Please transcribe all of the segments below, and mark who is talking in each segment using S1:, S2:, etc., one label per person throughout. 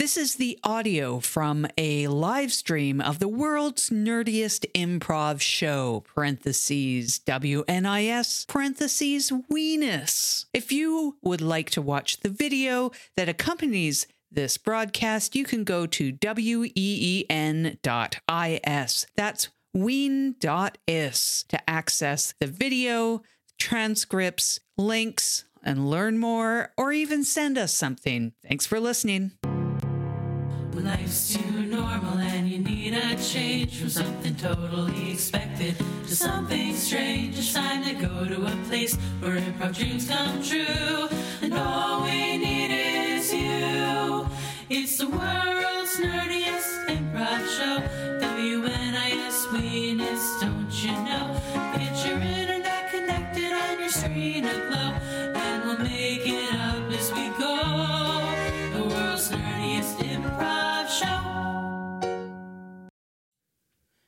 S1: This is the audio from a live stream of the world's nerdiest improv show, parentheses, WNIS, parentheses, weenis. If you would like to watch the video that accompanies this broadcast, you can go to ween.is. That's ween.is to access the video, transcripts, links, and learn more, or even send us something. Thanks for listening.
S2: Life's too normal and you need a change from something totally expected to something strange, it's time to go to a place where improv dreams come true. And all we need is you. It's the world's nerdiest improv show. WNIS Weenis, don't you know? Get your internet connected on your screen aglow, and we'll make it up as we go. Show.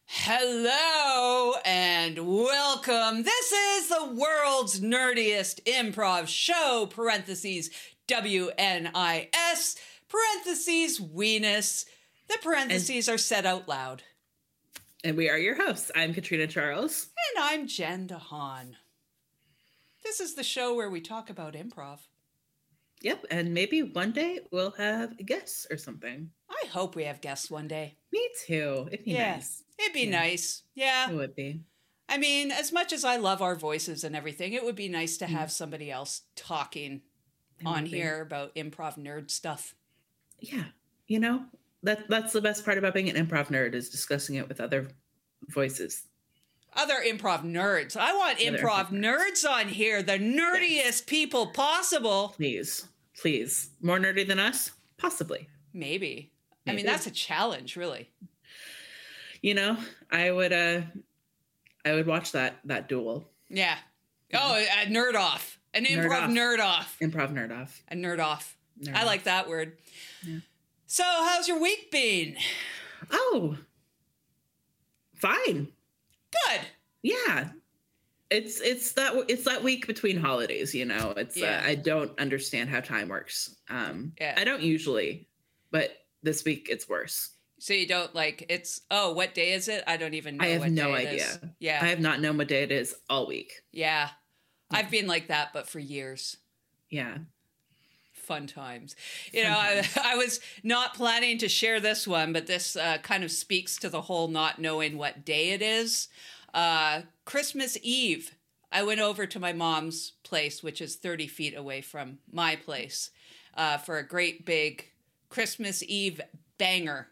S1: Hello and welcome. This is the world's nerdiest improv show, parentheses, WNIS, parentheses, weenis. The parentheses are said out loud.
S3: And we are your hosts. I'm Katrina Charles.
S1: And I'm Jen deHaan. This is the show where we talk about improv.
S3: Yep, and maybe one day we'll have guests or something.
S1: I hope we have guests one day.
S3: Me too. It'd be
S1: Yeah.
S3: nice.
S1: It'd be
S3: Yeah.
S1: nice. Yeah.
S3: It would be.
S1: I mean, as much as I love our voices and everything, it would be nice to mm. have somebody else talking
S3: It
S1: on here about improv nerd stuff.
S3: Yeah. You know, that that's the best part about being an improv nerd is discussing it with other voices.
S1: Other improv nerds. I want
S3: Other
S1: improv
S3: improv
S1: nerds on here, the nerdiest people possible.
S3: Please. Please. More nerdy than us? Possibly.
S1: Maybe. I mean, that's a challenge, really.
S3: You know, I would uh I would watch that that duel.
S1: Yeah. Oh, a nerd off. An
S3: Nerd
S1: improv
S3: off.
S1: nerd off.
S3: Improv nerd off.
S1: A nerd off.
S3: Nerd
S1: I
S3: off.
S1: like that word.
S3: Yeah.
S1: So, how's your week been?
S3: Oh. Fine.
S1: Good.
S3: yeah it's it's that it's that week between holidays you know it's
S1: Yeah.
S3: uh, i don't understand how time works um
S1: Yeah.
S3: i don't usually but this week it's worse
S1: So you don't like it's oh, what day is it? I don't even know.
S3: I have no idea.
S1: Yeah.
S3: i have not known what day it is all week
S1: Yeah. I've been like that, but for years.
S3: yeah
S1: Fun times. You know, I, I was not planning to share this one, but this uh, kind of speaks to the whole not knowing what day it is. Uh, Christmas Eve, I went over to my mom's place, which is 30 feet away from my place, uh, for a great big Christmas Eve banger.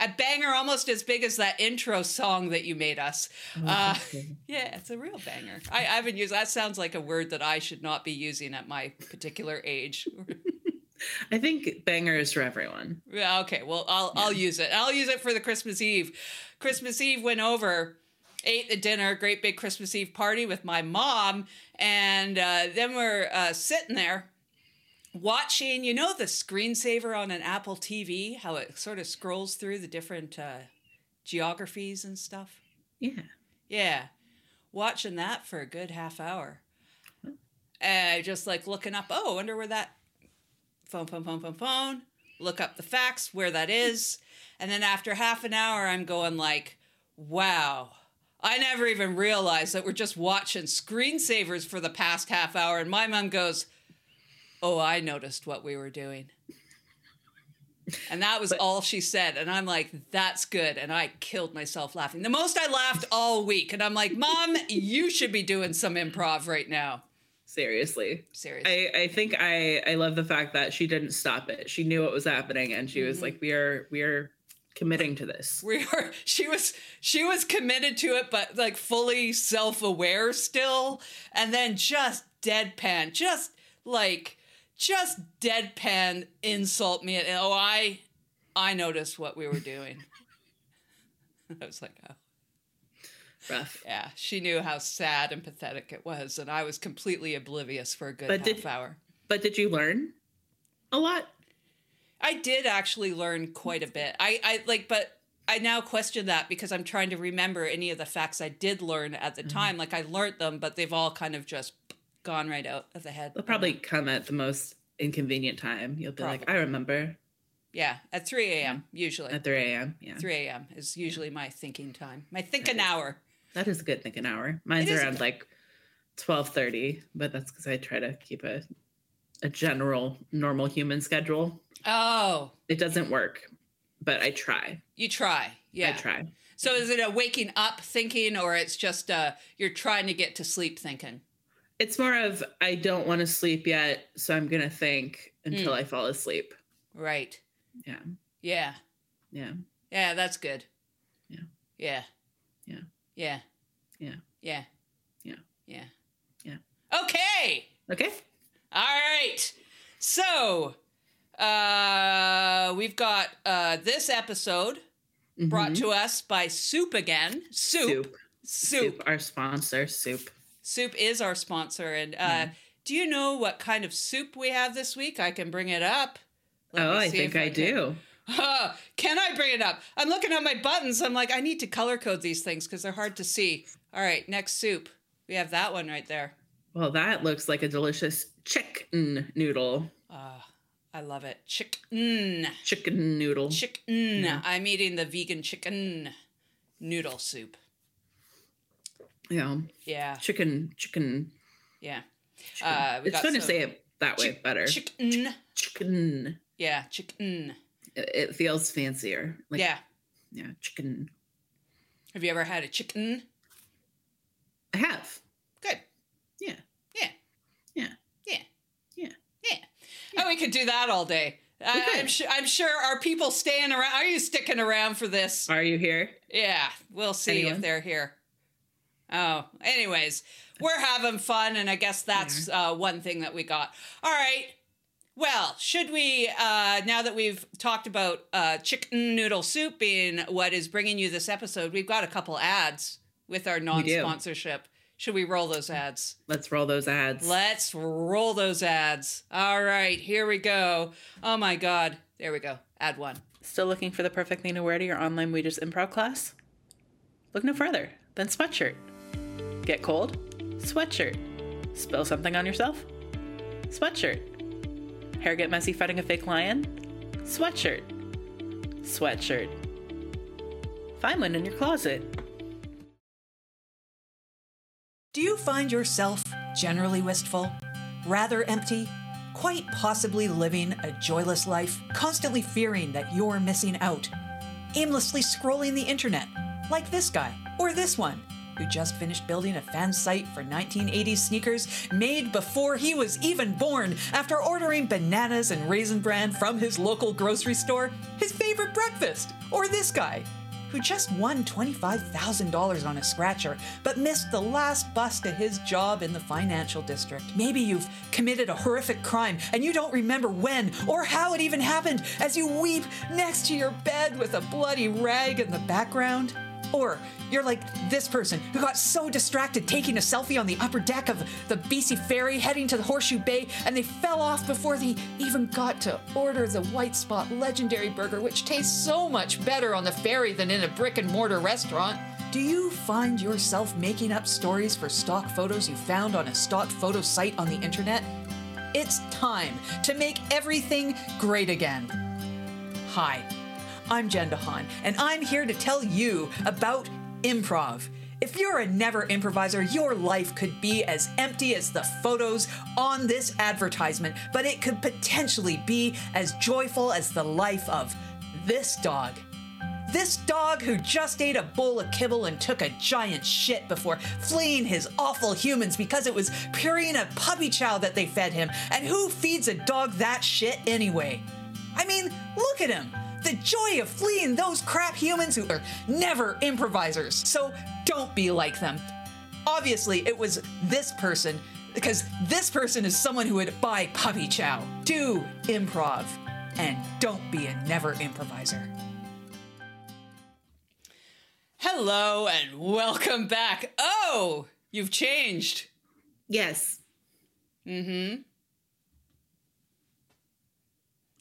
S1: A banger almost as big as that intro song that you made us. Uh, yeah, it's a real banger. I, I haven't used that. Sounds like a word that I should not be using at my particular age.
S3: i think banger is for everyone
S1: yeah, okay, well, I'll I'll use it. I'll use it for the Christmas Eve. Christmas Eve went over, ate the dinner, great big Christmas Eve party with my mom, and uh, then we're uh, sitting there watching. You know the screensaver on an Apple TV, how it sort of scrolls through the different uh, geographies and stuff.
S3: yeah
S1: Yeah. Watching that for a good half hour. Uh, just like looking up, oh, I wonder where that phone, phone, phone, phone, phone. Look up the facts, where that is. And then after half an hour, I'm going like, wow. I never even realized that we're just watching screensavers for the past half hour. And my mom goes, oh, I noticed what we were doing. And that was all she said. And I'm like, that's good. And I killed myself laughing. The most I laughed all week. And I'm like, Mom, you should be doing some improv right now.
S3: seriously
S1: Seriously.
S3: I, I think I, I love the fact that she didn't stop it. She knew what was happening and she
S1: Mm-hmm.
S3: was like, We are we are committing to this.
S1: we are she was she was committed to it, but like fully self-aware still. And then just deadpan, just like just deadpan insult me. And, oh, I I noticed what we were doing. I was like, oh.
S3: Rough.
S1: Yeah, she knew how sad and pathetic it was, and I was completely oblivious for a good
S3: But
S1: half
S3: did-
S1: hour.
S3: But did you learn a lot?
S1: I did actually learn quite a bit. I, I like, but I now question that because I'm trying to remember any of the facts I did learn at the
S3: Mm-hmm.
S1: time. Like I learned them, but they've all kind of just gone right out of the head.
S3: They'll probably come at the most inconvenient time. You'll be like, I remember.
S1: Yeah, at 3 a.m. usually.
S3: At 3 a.m. Yeah.
S1: 3 a.m. is usually my thinking time. My thinking hour.
S3: That is a good thinking hour. Mine's
S1: It is a
S3: around
S1: good-
S3: like 12:30, but that's because I try to keep a a general normal human schedule.
S1: Oh,
S3: It doesn't work, but I try.
S1: you try. Yeah.
S3: I try.
S1: So is it a waking up thinking or it's just uh you're trying to get to sleep thinking?
S3: It's more of I don't want to sleep yet, so I'm gonna think until
S1: Mm.
S3: I fall asleep.
S1: Right.
S3: Yeah.
S1: Yeah.
S3: Yeah.
S1: Yeah, that's good.
S3: Yeah.
S1: Yeah.
S3: Yeah.
S1: Yeah.
S3: Yeah.
S1: Yeah.
S3: Yeah.
S1: Yeah.
S3: Yeah.
S1: Okay.
S3: Okay.
S1: All right. So, uh we've got uh this episode brought
S3: Mhm.
S1: to us by Soup again. Soup.
S3: soup.
S1: Soup.
S3: Soup. Our sponsor, soup.
S1: Soup is our sponsor and uh
S3: Yeah.
S1: do you know what kind of soup we have this week? I can bring it up. Let
S3: oh, I think
S1: if
S3: I, do.
S1: Huh, can I bring it up? I'm looking at my buttons. I'm like, I need to color code these things because they're hard to see. All right, next soup. We have that one right there.
S3: Well, that looks like a delicious chicken noodle.
S1: Ah, I love it. Chicken.
S3: Chicken noodle.
S1: Chicken.
S3: Yeah.
S1: I'm eating the vegan chicken noodle soup.
S3: yeah.
S1: Yeah,
S3: Chicken. Chicken.
S1: yeah.
S3: chicken.
S1: Uh,
S3: it's fun to say it that way
S1: chick-
S3: better.
S1: Chicken.
S3: chicken.
S1: Yeah, chicken.
S3: It, it feels fancier. Like,
S1: yeah.
S3: Yeah. Chicken.
S1: Have you ever had a chicken?
S3: I have.
S1: Good.
S3: Yeah.
S1: Yeah.
S3: Yeah.
S1: Yeah.
S3: Yeah.
S1: Yeah. Oh, we could do that all day. I, I'm, sure. I'm sure. Are people staying around? Are you sticking around for this?
S3: Are you here?
S1: Yeah, we'll see if they're here. Oh, anyways, we're having fun, and I guess that's uh, one thing that we got. All right. Well, should we, uh, now that we've talked about uh, chicken noodle soup being what is bringing you this episode, we've got a couple ads with our non sponsorship. Should we roll those ads?
S3: Let's roll those ads.
S1: Let's roll those ads. All right, here we go. Oh my God. There we go. Ad one.
S4: Still looking for the perfect thing to wear to your online Weegis improv class? Look no further than sweatshirt. Get cold? Sweatshirt. Spill something on yourself? Sweatshirt. Hair get messy fighting a fake lion? Sweatshirt. Sweatshirt. Find one in your closet.
S5: Do you find yourself generally wistful, rather empty, quite possibly living a joyless life, constantly fearing that you're missing out, aimlessly scrolling the internet, like this guy or this one? Who just finished building a fan site for 1980s sneakers made before he was even born after ordering bananas and raisin bran from his local grocery store, his favorite breakfast? Or this guy, who just won $25,000 on a scratcher, but missed the last bus to his job in the financial district. Maybe you've committed a horrific crime and you don't remember when or how it even happened as you weep next to your bed with a bloody rag in the background. Or you're like this person who got so distracted taking a selfie on the upper deck of the BC Ferry heading to the Horseshoe Bay and they fell off before they even got to order the White Spot legendary burger, which tastes so much better on the ferry than in a brick and mortar restaurant. Do you find yourself making up stories for stock photos you found on a stock photo site on the internet? It's time to make everything great again. Hi, I'm Jen deHaan, and I'm here to tell you about improv. If you're a never improviser, your life could be as empty as the photos on this advertisement, but it could potentially be as joyful as the life of this dog. This dog who just ate a bowl of kibble and took a giant shit before fleeing his awful humans because it was Purina puppy chow that they fed him. And who feeds a dog that shit anyway? I mean, look at him. The joy of fleeing those crap humans who are never improvisers. So don't be like them. Obviously, it was this person, because this person is someone who would buy puppy chow. Do improv, and don't be a never improviser.
S1: Hello and welcome back. Oh, you've changed.
S3: Yes.
S1: Mm-hmm.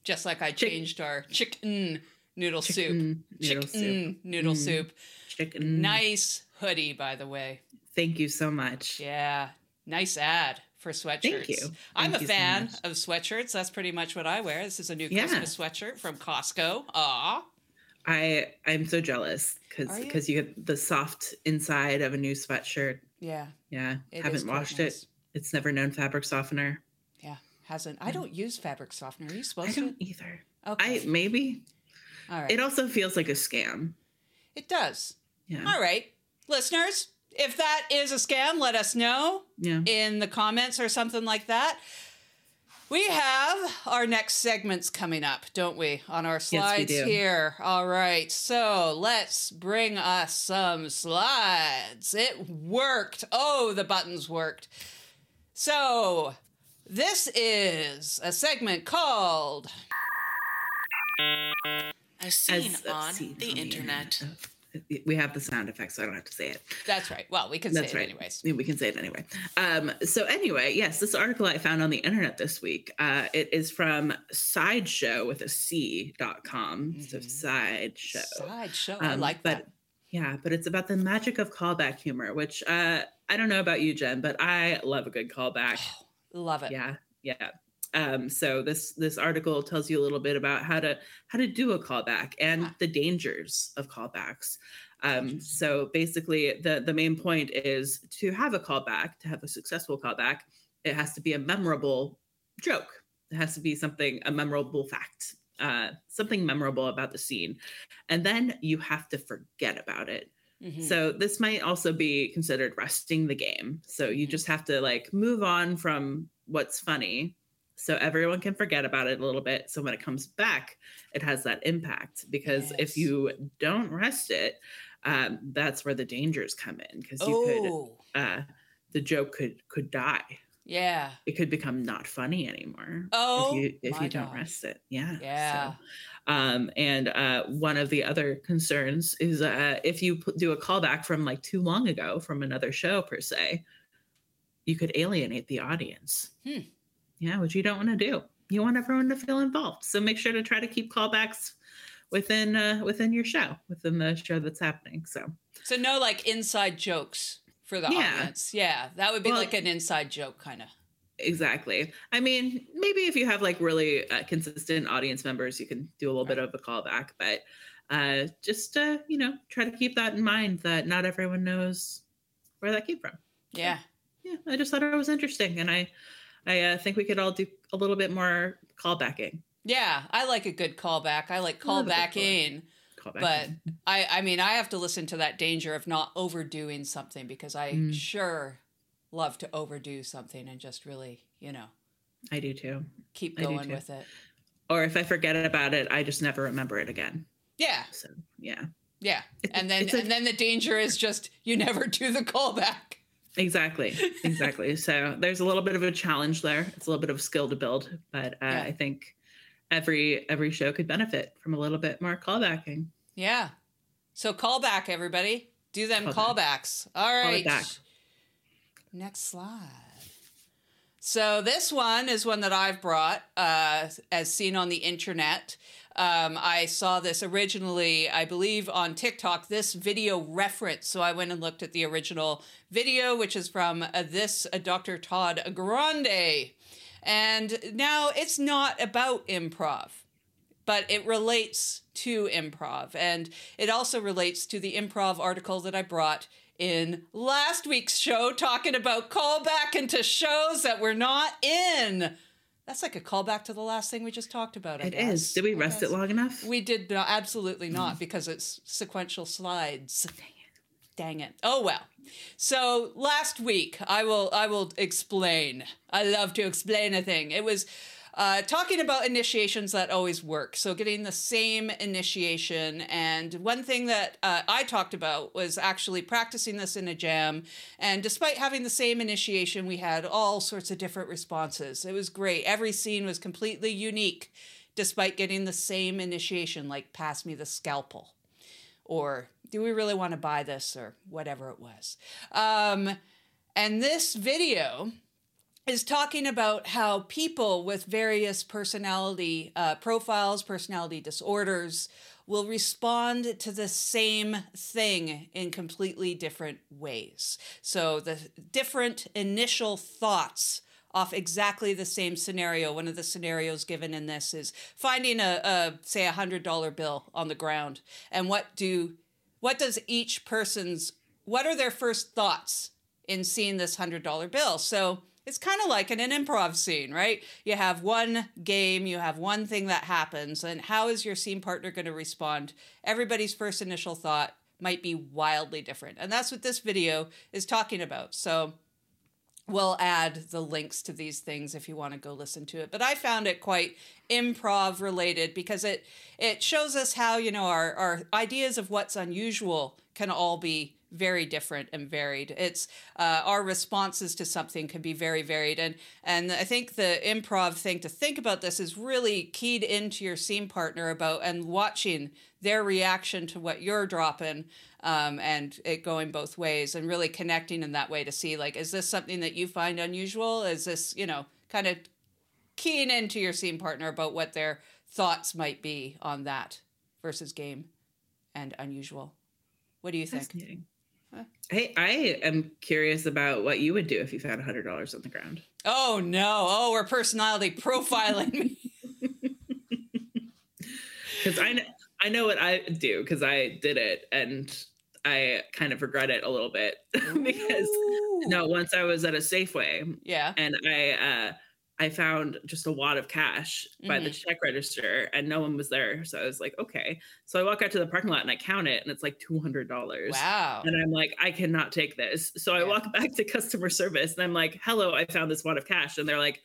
S1: Just like I changed our chicken noodle soup.
S3: Chicken noodle
S1: chicken
S3: soup.
S1: noodle
S3: Mm.
S1: soup.
S3: Chicken.
S1: Nice hoodie, by the way.
S3: Thank you so much.
S1: Yeah, nice ad for sweatshirts.
S3: Thank you.
S1: I'm a
S3: you
S1: fan
S3: much.
S1: of sweatshirts. That's pretty much what I wear. This is a new
S3: Yeah.
S1: Christmas sweatshirt from Costco. Aw.
S3: I I'm so jealous because
S1: Are you?
S3: because you get the soft inside of a new sweatshirt.
S1: Yeah.
S3: Yeah,
S1: it
S3: haven't washed
S1: nice.
S3: it. It's never known fabric softener.
S1: Hasn't. I don't use fabric softener. Are you supposed I
S3: don't
S1: to?
S3: either.
S1: Okay.
S3: I maybe.
S1: All right.
S3: It also feels like a scam.
S1: it does.
S3: Yeah.
S1: All right. Listeners, if that is a scam, let us know
S3: Yeah.
S1: in the comments or something like that. We have our next segments coming up, don't we, on our
S3: we
S1: slides
S3: do.
S1: here. All right, so let's bring us some slides. It worked. Oh, the buttons worked. So, this is a segment called
S2: As seen
S3: As,
S2: on
S3: seen
S2: the
S3: on
S2: internet.
S3: Uh, We have the sound effects, so I don't have to say it.
S1: That's right. Well, we can
S3: That's
S1: say it
S3: right.
S1: anyways.
S3: Yeah, We can say it anyway. Um, so anyway, yes, this article I found on the internet this week. Uh, it is from Sideshow with a C dot com. So
S1: Mhm.
S3: Sideshow.
S1: Sideshow. I
S3: Um,
S1: like
S3: but
S1: that.
S3: yeah, but it's about the magic of callback humor, which uh, I don't know about you, Jen, but I love a good callback.
S1: Love it.
S3: yeah, yeah. Um, so this this article tells you a little bit about how to how to do a callback and
S1: Yeah.
S3: the dangers of callbacks. Um, so basically, the the main point is to have a callback, to have a successful callback, it has to be a memorable joke. It has to be something a memorable fact, uh, something memorable about the scene, and then you have to forget about it.
S1: Mhm.
S3: So this might also be considered resting the game. So you
S1: Mhm.
S3: just have to like move on from what's funny so everyone can forget about it a little bit. So when it comes back, it has that impact because
S1: Yes.
S3: if you don't rest it, um, that's where the dangers come in because you
S1: oh,
S3: could uh, the joke could could die.
S1: yeah.
S3: It could become not funny anymore
S1: Oh,
S3: if you if you don't rest it. Yeah.
S1: Yeah.
S3: So, um, and uh, one of the other concerns is uh, if you put, do a callback from like too long ago from another show per se, you could alienate the audience.
S1: Hmm.
S3: Yeah, which you don't want to do. You want everyone to feel involved. So make sure to try to keep callbacks within uh, within your show, within the show that's happening. So
S1: So no like inside jokes for the
S3: Yeah.
S1: audience. Yeah, that would be
S3: Well-
S1: like an inside joke kind of.
S3: Exactly. I mean, maybe if you have like really uh, consistent audience members, you can do a little bit of a callback, but uh, just uh, you know, try to keep that in mind that not everyone knows where that came from.
S1: Yeah.
S3: Yeah, I just thought it was interesting, and I, I uh, think we could all do a little bit more callbacking.
S1: Yeah, I like a good callback. I like
S3: I love a good
S1: callbacking. But I I mean, I have to listen to that danger of not overdoing something because I
S3: Mm.
S1: sure love to overdo something and just really, you know,
S3: I do too.
S1: keep going
S3: too.
S1: with it.
S3: Or if I forget about it, I just never remember it again.
S1: Yeah.
S3: So yeah,
S1: Yeah.
S3: It's-
S1: And then
S3: like-
S1: and then the danger is just you never do the callback.
S3: exactly, exactly. so there's a little bit of a challenge there. It's a little bit of skill to build, but uh,
S1: Yeah.
S3: I think every every show could benefit from a little bit more callbacking.
S1: Yeah. So callback everybody. Do them
S3: Callback.
S1: callbacks. All
S3: Call
S1: right. Next slide. So this one is one that I've brought, uh, as seen on the internet. Um, I saw this originally, I believe, on TikTok. This video reference, so I went and looked at the original video, which is from uh, this uh, Dr. Todd Grande. And now it's not about improv but it relates to improv. And it also relates to the improv article that I brought in last week's show talking about callback into shows that we're not in. That's like a callback to the last thing we just talked about. I
S3: It is.
S1: guess.
S3: Did we
S1: I
S3: rest
S1: guess.
S3: it long enough?
S1: We did not, absolutely not because it's sequential slides. Dang it. Dang it. Oh well. So last week I will I will explain. I love to explain a thing. It was uh, talking about initiations that always work. So getting the same initiation. And one thing that uh, I talked about was actually practicing this in a jam. And despite having the same initiation, we had all sorts of different responses. It was great. Every scene was completely unique, despite getting the same initiation, like pass me the scalpel or do we really want to buy this or whatever it was. Um, and this video is talking about how people with various personality uh, profiles, personality disorders, will respond to the same thing in completely different ways. So the different initial thoughts off exactly the same scenario. One of the scenarios given in this is finding a, a say a hundred dollar bill on the ground, and what do what does each person's what are their first thoughts in seeing this hundred dollar bill? So it's kind of like in an improv scene, right? You have one game, you have one thing that happens, and how is your scene partner going to respond? Everybody's first initial thought might be wildly different. And that's what this video is talking about. So we'll add the links to these things if you want to go listen to it. But I found it quite improv related because it it shows us how, you know, our, our ideas of what's unusual can all be very different and varied. It's uh, our responses to something can be very varied, and and I think the improv thing to think about this is really keyed into your scene partner about and watching their reaction to what you're dropping, um, and it going both ways, and really connecting in that way to see like is this something that you find unusual? Is this you know kind of keying into your scene partner about what their thoughts might be on that versus game and unusual. What do you think?
S3: Hey, I am curious about what you would do if you found a hundred dollars on the ground.
S1: Oh no! Oh, we're personality profiling me.
S3: Because I know, I know what I do because I did it and I kind of regret it a little bit because
S1: Ooh.
S3: no, once I was at a Safeway
S1: Yeah.
S3: and I uh I found just a wad of cash by
S1: Mm-hmm.
S3: the check register and no one was there. So I was like, okay. So I walk out to the parking lot and I count it and it's like two hundred dollars.
S1: Wow.
S3: And I'm like, I cannot take this. So I
S1: Yeah.
S3: walk back to customer service and I'm like, hello, I found this wad of cash. And they're like,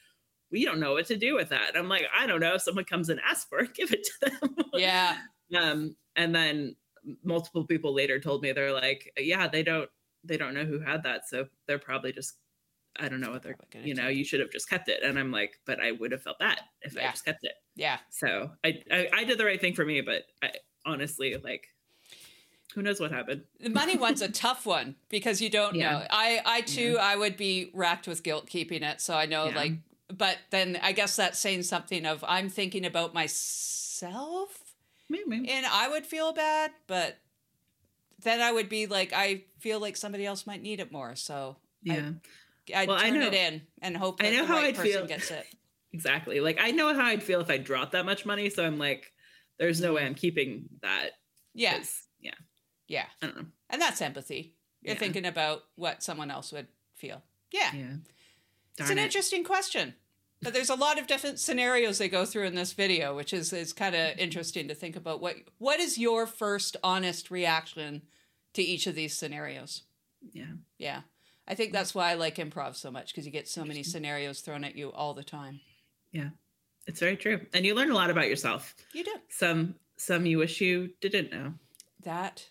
S3: we don't know what to do with that. And I'm like, I don't know. If someone comes and asks for it, give it to them.
S1: Yeah.
S3: Um, and then multiple people later told me they're like, yeah, they don't they don't know who had that. So they're probably just I don't know what they're you know, you should have just kept it. And I'm like, but I would have felt that if I just kept it.
S1: Yeah.
S3: So I, I I did the right thing for me, but I honestly like who knows what happened.
S1: The money one's a tough one because you don't
S3: Yeah.
S1: know. I I too I would be racked with guilt keeping it. So I know
S3: Yeah.
S1: like but then I guess that's saying something of I'm thinking about myself
S3: Maybe.
S1: and I would feel bad, but then I would be like I feel like somebody else might need it more. So
S3: Yeah.
S1: I'd
S3: Well, I
S1: turn it in and hope
S3: I
S1: that
S3: know
S1: the
S3: how
S1: right
S3: I'd
S1: person
S3: feel.
S1: gets it.
S3: Exactly. Like I know how I'd feel if I dropped that much money. So I'm like, there's no way I'm keeping that. Yes. Yeah.
S1: Yeah.
S3: I don't know.
S1: And that's empathy. You're
S3: Yeah.
S1: thinking about what someone else would feel. Yeah.
S3: Yeah.
S1: it's an
S3: it.
S1: interesting question. But there's a lot of different scenarios they go through in this video, which is, is kind of interesting to think about. What what is your first honest reaction to each of these scenarios?
S3: Yeah.
S1: Yeah. I think that's why I like improv so much because you get so many scenarios thrown at you all the time.
S3: Yeah. It's very true. And you learn a lot about yourself.
S1: You do.
S3: Some some you wish you didn't know.
S1: That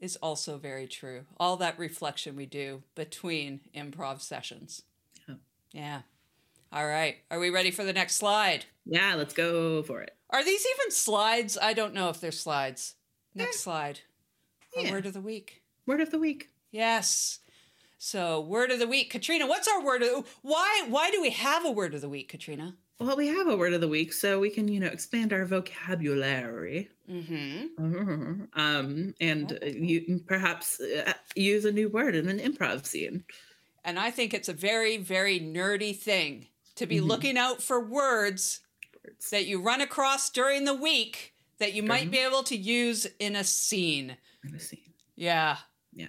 S1: is also very true. All that reflection we do between improv sessions.
S3: Yeah.
S1: Yeah. All right. Are we ready for the next slide?
S3: Yeah, let's go for it.
S1: Are these even slides? I don't know if they're slides. Next eh. slide. Oh,
S3: yeah.
S1: word of the week.
S3: Word of the week.
S1: Yes. So, word of the week, Katrina. What's our word of why? Why do we have a word of the week, Katrina?
S3: Well, we have a word of the week, so we can, you know, expand our vocabulary.
S1: Mm-hmm.
S3: Um, and uh, you perhaps uh, use a new word in an improv scene.
S1: And I think it's a very, very nerdy thing to be looking out for words
S3: Words.
S1: that you run across during the week that you might be able to use in a scene.
S3: In a scene.
S1: Yeah.
S3: Yeah.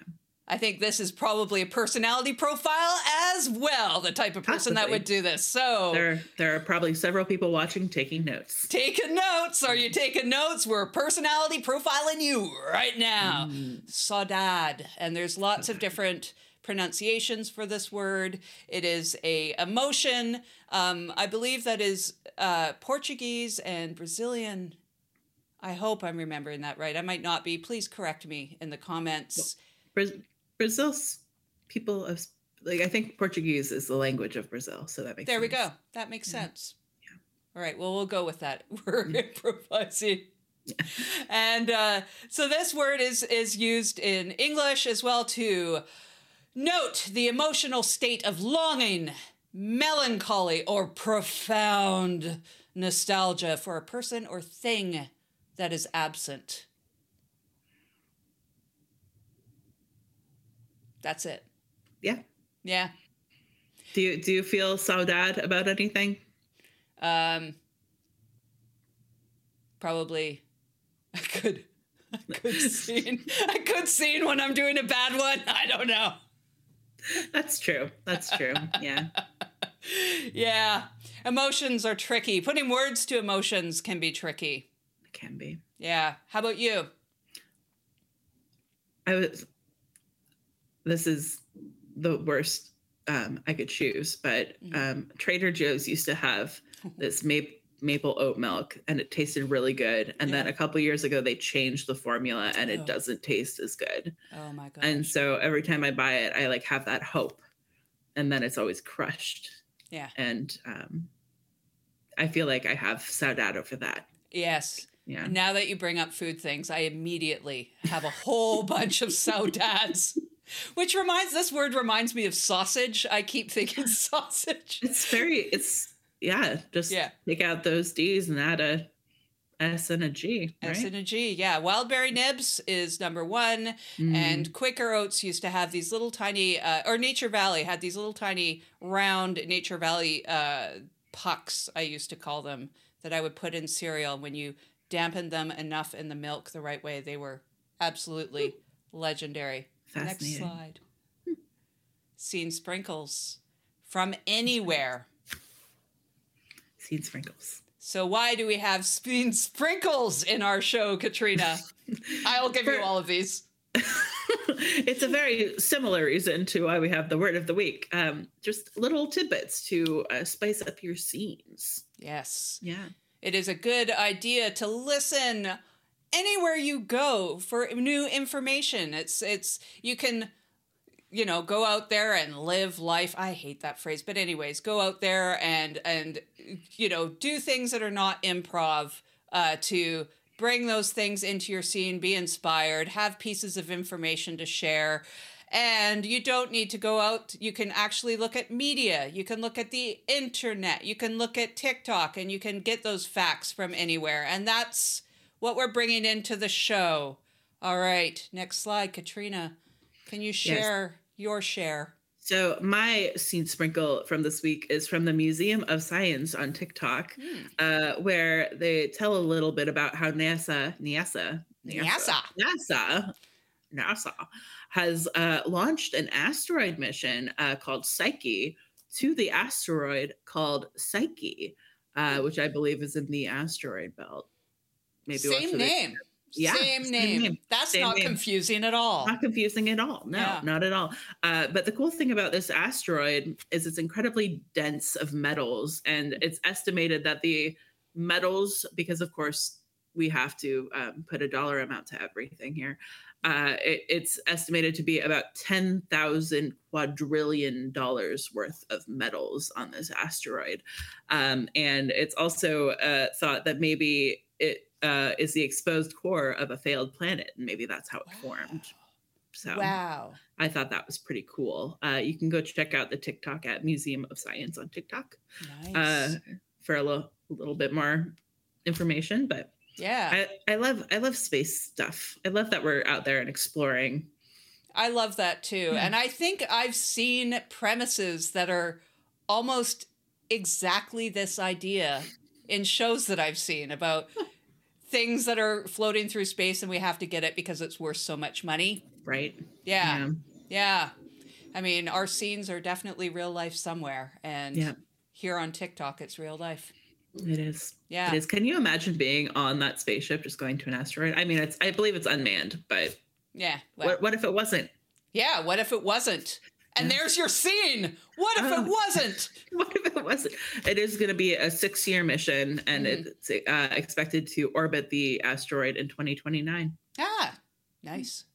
S1: I think this is probably a personality profile as well, the type of person that would do this. So
S3: There, there are probably several people watching taking notes.
S1: taking notes. Are you taking notes? We're personality profiling you right now. Saudade. And there's lots of different pronunciations for this word. It is a emotion. Um, I believe that is uh, Portuguese and Brazilian. I hope I'm remembering that right. I might not be. Please correct me in the comments.
S3: Bra- Brazil's people of like I think Portuguese is the language of Brazil, so that makes
S1: There we go. That makes sense. Yeah. All right. Well, we'll go with that. We're improvising. And uh, so this word is is used in English as well to note the emotional state of longing, melancholy, or profound nostalgia for a person or thing that is absent. That's it.
S3: Yeah.
S1: Yeah.
S3: Do you do you feel saudade about anything?
S1: Um, probably I could I could scene I could scene when I'm doing a bad one. I don't know.
S3: That's true. That's true. Yeah.
S1: Yeah. Emotions are tricky. Putting words to emotions can be tricky.
S3: It can be.
S1: Yeah. How about you?
S3: I was this is the worst um, I could choose, but um, Trader Joe's used to have this maple maple oat milk and it tasted really good and then a couple years ago they changed the formula and
S1: Oh.
S3: it doesn't taste as good
S1: Oh my god.
S3: and so every time i buy it i like have that hope and then it's always crushed
S1: yeah.
S3: and um i feel like i have saudade over that
S1: Yes.
S3: yeah
S1: Now that you bring up food things, I immediately have a whole bunch of saudads. Which reminds this word reminds me of sausage. I keep thinking sausage.
S3: it's very it's yeah just
S1: Yeah.
S3: take out those d's and add a s and a g right
S1: S and a G, yeah. Wildberry nibs is number one,
S3: Mm.
S1: and Quaker Oats used to have these little tiny, uh, or Nature Valley had these little tiny round Nature Valley uh, pucks. I used to call them that I would put in cereal. When you dampened them enough in the milk the right way, they were absolutely legendary. Next
S3: Fascinating.
S1: slide. Seen sprinkles from anywhere.
S3: Seen sprinkles
S1: So why do we have seen sprinkles in our show, Katrina? I'll give you all of these.
S3: it's a very similar reason to why we have the word of the week um just little tidbits to uh, spice up your scenes
S1: Yes.
S3: yeah
S1: It is a good idea to listen anywhere you go for new information. It's it's you can you know go out there and live life. I hate that phrase, but anyways, go out there and and you know do things that are not improv uh, to bring those things into your scene. Be inspired. Have pieces of information to share. And you don't need to go out. You can actually look at media. You can look at the internet. You can look at TikTok and you can get those facts from anywhere. And that's what we're bringing into the show. All right, next slide, Katrina. Can you share your share?
S3: So my scene sprinkle from this week is from the Museum of Science on TikTok, uh, where they tell a little bit about how NASA, NASA,
S1: NASA.
S3: NASA, NASA has uh, launched an asteroid mission uh, called Psyche to the asteroid called Psyche, uh, which I believe is in the asteroid belt. Maybe
S1: same name.
S3: Yeah,
S1: same
S3: same
S1: name.
S3: name.
S1: That's
S3: Same
S1: not
S3: name.
S1: confusing at all.
S3: Not confusing at all. No,
S1: Yeah.
S3: not at all. Uh, but the cool thing about this asteroid is it's incredibly dense of metals, and it's estimated that the metals, because of course we have to um, put a dollar amount to everything here. Uh, it, it's estimated to be about ten thousand quadrillion dollars worth of metals on this asteroid, um, and it's also uh, thought that maybe it uh, is the exposed core of a failed planet, and maybe that's how it formed. So
S1: Wow.
S3: I thought that was pretty cool. Uh, you can go check out the TikTok at Museum of Science on TikTok
S1: Nice.
S3: uh, for a little, a little bit more information. But
S1: yeah.
S3: I, I love I love space stuff. I love that we're out there and exploring.
S1: I love that too.
S3: Hmm.
S1: And I think I've seen premises that are almost exactly this idea in shows that I've seen about things that are floating through space and we have to get it because it's worth so much money.
S3: Right?
S1: Yeah. Yeah. I mean, our scenes are definitely real life somewhere. And
S3: Yeah.
S1: here on TikTok, it's real life.
S3: It is.
S1: Yeah.
S3: It is. Can you imagine being on that spaceship just going to an asteroid? I mean, it's. I believe it's unmanned, but
S1: Yeah. Well,
S3: what, what if it wasn't?
S1: yeah. What if it wasn't? And
S3: Yeah.
S1: there's your scene. What if it
S3: Oh.
S1: wasn't?
S3: What if it wasn't? It is going to be a six-year mission, and
S1: Mhm.
S3: it's uh, expected to orbit the asteroid in 2029.
S1: Ah, nice.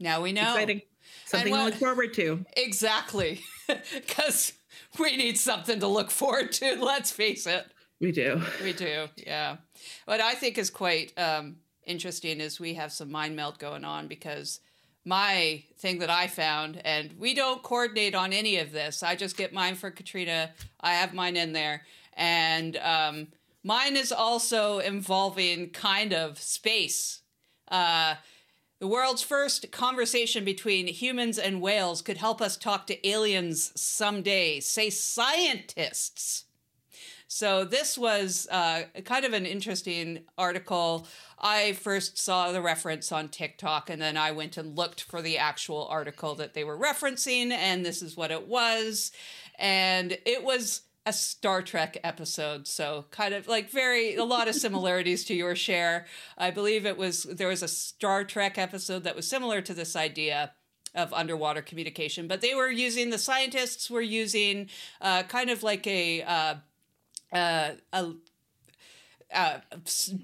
S1: Now we know.
S3: Exciting. Something to look forward to.
S1: Exactly. Because we need something to look forward to. Let's face it.
S3: We do.
S1: We do. Yeah. What I think is quite um, interesting is we have some mind melt going on because my thing that I found, and we don't coordinate on any of this. I just get mine for Katrina. I have mine in there. And um, mine is also involving kind of space. Uh, The world's first conversation between humans and whales could help us talk to aliens someday, say scientists. So this was uh, kind of an interesting article. I first saw the reference on TikTok, and then I went and looked for the actual article that they were referencing, and this is what it was. And it was a Star Trek episode, so kind of like very a lot of similarities to your share. I believe it was there was a Star Trek episode that was similar to this idea of underwater communication, but they were using the scientists were using uh, kind of like a uh, uh, a uh,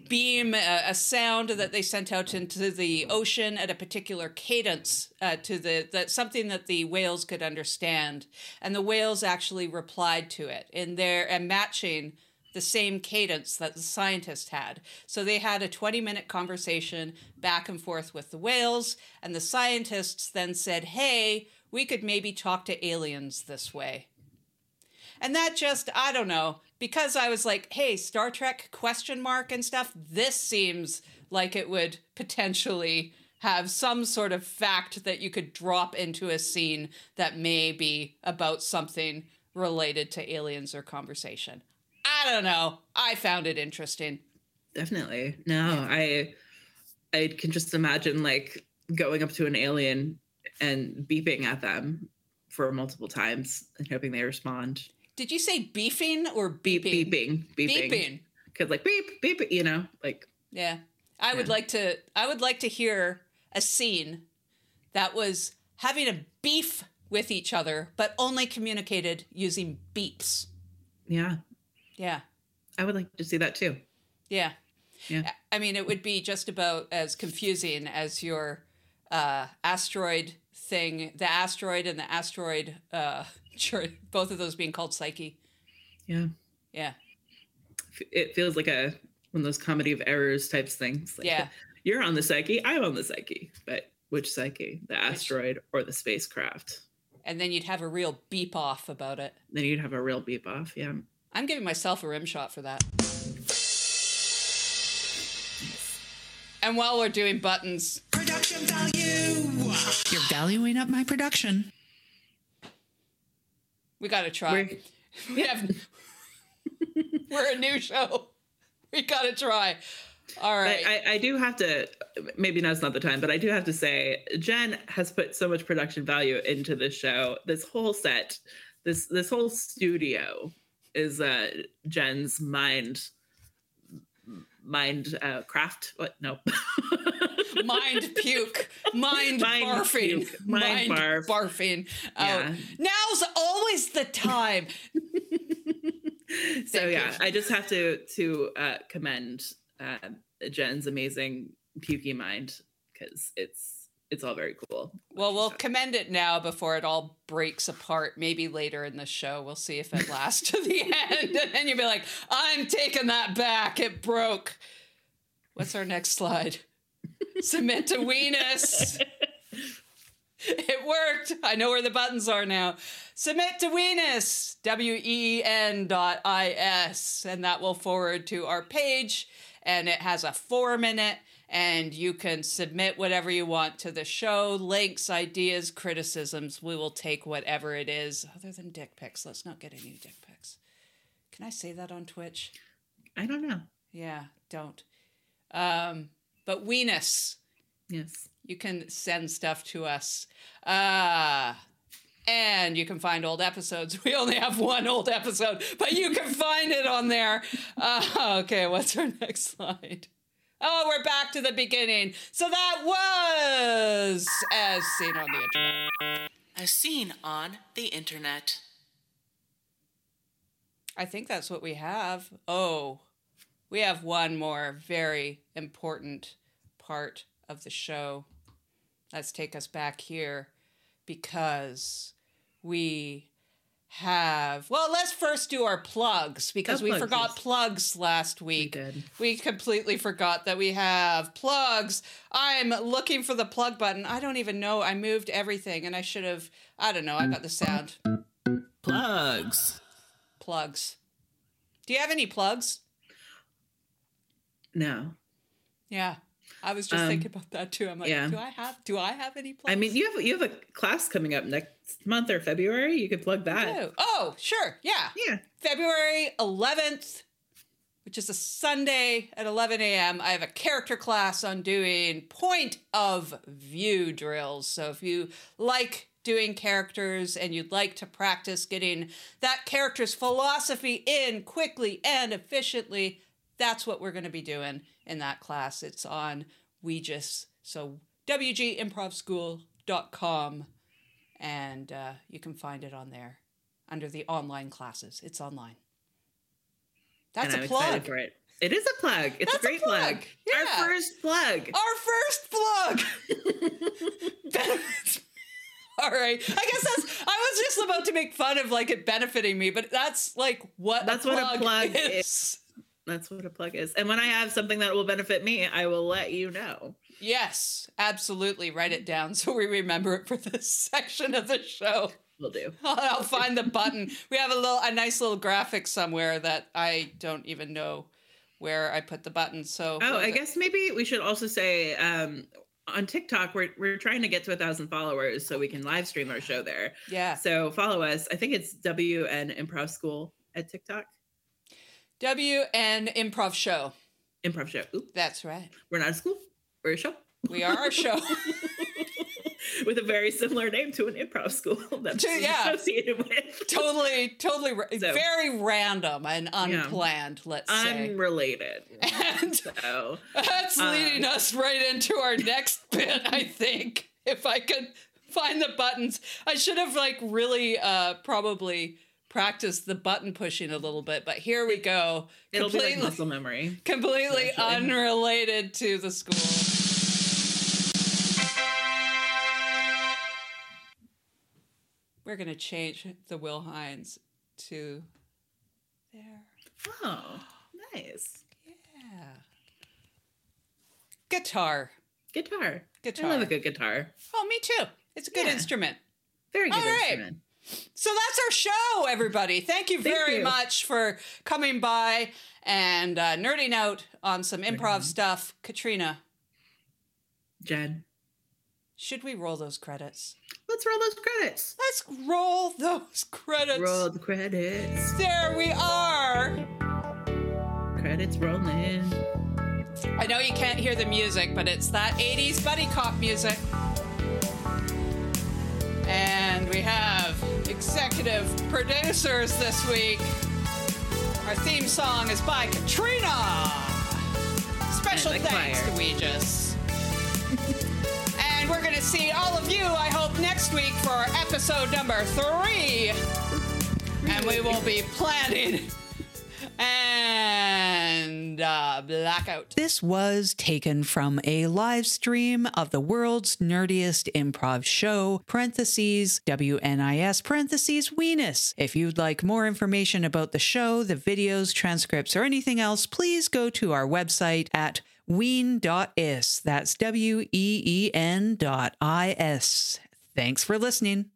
S1: beam, a, a, sound that they sent out into the ocean at a particular cadence uh, to the that something that the whales could understand, and the whales actually replied to it in there and matching the same cadence that the scientist had. So they had a 20 minute conversation back and forth with the whales, and the scientists then said, Hey, we could maybe talk to aliens this way. And that just, I don't know, because I was like, hey, Star Trek question mark and stuff, this seems like it would potentially have some sort of fact that you could drop into a scene that may be about something related to aliens or conversation. I don't know. I found it interesting.
S3: Definitely. No, I I can just imagine like going up to an alien and beeping at them for multiple times and hoping they respond.
S1: Did you say beefing or beeping?
S3: Beep, beeping, beeping.
S1: Beeping.
S3: Because like beep, beep, you know, like.
S1: Yeah, I would like to. I would like to hear a scene that was having a beef with each other, but only communicated using beeps.
S3: Yeah,
S1: Yeah,
S3: I would like to see that too.
S1: yeah.
S3: Yeah.
S1: I mean, it would be just about as confusing as your uh, asteroid thing, the asteroid and the asteroid, uh, sure, both of those being called Psyche.
S3: Yeah,
S1: Yeah,
S3: it feels like a one of those comedy of errors types things. Like,
S1: Yeah.
S3: you're on the psyche, I'm on the psyche, but which psyche? The asteroid or the spacecraft?
S1: and then you'd have a real beep off about it.
S3: Then you'd have a real beep off. Yeah.
S1: I'm giving myself a rim shot for that. And while we're doing buttons,
S2: Production value. You're valuing up my production.
S1: We got to try.
S3: We're-
S1: we have. we're a new show. We got to try. All right.
S3: I, I do have to maybe now's not the time, but I do have to say Jen has put so much production value into this show. This whole set, this this whole studio is uh Jen's mind mind uh craft what no
S1: mind puke, mind,
S3: Mind
S1: barfing,
S3: puke, mind barf.
S1: barfing. Oh,
S3: Yeah.
S1: now's always the time.
S3: so
S1: Thank
S3: yeah
S1: you.
S3: i just have to to uh commend uh jen's amazing pukey mind because it's it's all very cool
S1: Well, we'll commend it now before it all breaks apart. Maybe later in the show, we'll see if it lasts to the end, and then you'll be like, "I'm taking that back. It broke." What's our next slide? Submit to Weenis. It worked. I know where the buttons are now. Submit to Weenis, W E N dot I S, and that will forward to our page. And it has a form in it, and you can submit whatever you want to the show links, ideas, criticisms. We will take whatever it is, other than dick pics. Let's not get any dick pics. Can I say that on Twitch?
S3: i don't know
S1: Yeah, don't. Um, but Weenis,
S3: yes
S1: you can send stuff to us. Uh, and you can find old episodes. We only have one old episode, but you can find it on there. Uh, okay, what's our next slide? Oh, we're back to the beginning. So that was as seen on the internet.
S2: As seen on the internet.
S1: I think that's what we have. Oh, we have one more very important part of the show. Let's take us back here because we have. Well, let's first do our plugs because we
S3: plugs,
S1: forgot
S3: yes.
S1: plugs last week.
S3: did.
S1: We completely forgot that we have plugs. I'm looking for the plug button. I don't even know. I moved everything and I should have. I don't know. I got the sound.
S2: Plugs.
S1: Plugs. Do you have any plugs?
S3: No
S1: Yeah. I was just
S3: Um,
S1: thinking about that too. I'm like,
S3: yeah.
S1: do I have do I have any plans?
S3: I mean, you have you have a class coming up next month or February. You could plug that.
S1: Oh, oh, sure. Yeah.
S3: Yeah.
S1: February 11th, which is a Sunday at 11 a.m., I have a character class on doing point of view drills. So if you like doing characters and you'd like to practice getting that character's philosophy in quickly and efficiently, that's what we're going to be doing in that class. It's on Weegis. So wgimprovschool.com and uh, you can find it on there under the online classes. It's online. That's
S3: and
S1: a
S3: I'm
S1: plug.
S3: for it. It is a plug. It's
S1: That's
S3: a
S1: a
S3: great
S1: plug.
S3: plug.
S1: Yeah.
S3: Our first plug.
S1: Our first plug. All right. I guess that's. I was just about to make fun of like it benefiting me, but that's like what
S3: That's
S1: a
S3: what a
S1: plug
S3: plug
S1: is.
S3: That's what a plug is. And when I have something that will benefit me, I will let you know.
S1: Yes, absolutely. Write it down so we remember it for this section of the show.
S3: We'll do.
S1: I'll find the button. We have a little, a nice little graphic somewhere that I don't even know where I put the button. So
S3: Oh, I guess maybe we should also say um, on TikTok we're we're trying to get to a thousand followers so we can live stream our show there.
S1: yeah.
S3: So follow us. I think it's WN Improv School at TikTok.
S1: W and Improv Show.
S3: Improv show. Oop,
S1: That's right.
S3: we're not a school. We're a show.
S1: We are a show.
S3: with a very similar name to an improv school that's
S1: To- yeah.
S3: associated with.
S1: totally, totally, ra-
S3: So-
S1: very random and unplanned. Let's say.
S3: Unrelated.
S1: and
S3: So
S1: that's
S3: uh,
S1: leading us right into our next bit. I think if I could find the buttons, I should have like really uh, probably practiced the button pushing a little bit. But here we go.
S3: it'll be like
S1: completely,
S3: muscle memory.
S1: completely unrelated to the school. We're gonna change the Will Hines to there.
S3: Oh, nice.
S1: Yeah. Guitar.
S3: Guitar.
S1: Guitar.
S3: I love a good guitar.
S1: Oh, me too. It's a good
S3: Yeah.
S1: instrument.
S3: Very good
S1: All right. So that's our show, everybody. Thank you
S3: Thank
S1: very
S3: you.
S1: much for coming by and uh, nerding out on some improv stuff. Katrina,
S3: Jen,
S1: should we roll those credits?
S3: let's roll those credits.
S1: Let's roll those credits.
S3: Roll the credits.
S1: There we are.
S3: Credits rolling.
S1: I know you can't hear the music, but it's that 80s buddy cop music. And we have executive producers this week. Our theme song is by Katrina. Special thanks
S3: choir.
S1: to Weegis. and we're going to see all of you, I hope, next week for episode number three. And we will be planning and uh, blackout. This was taken from a live stream of the world's nerdiest improv show, parentheses, WNIS, parentheses, Weenis. If you'd like more information about the show, the videos, transcripts, or anything else, please go to our website at ween.is. That's W E E N dot I S. Thanks for listening.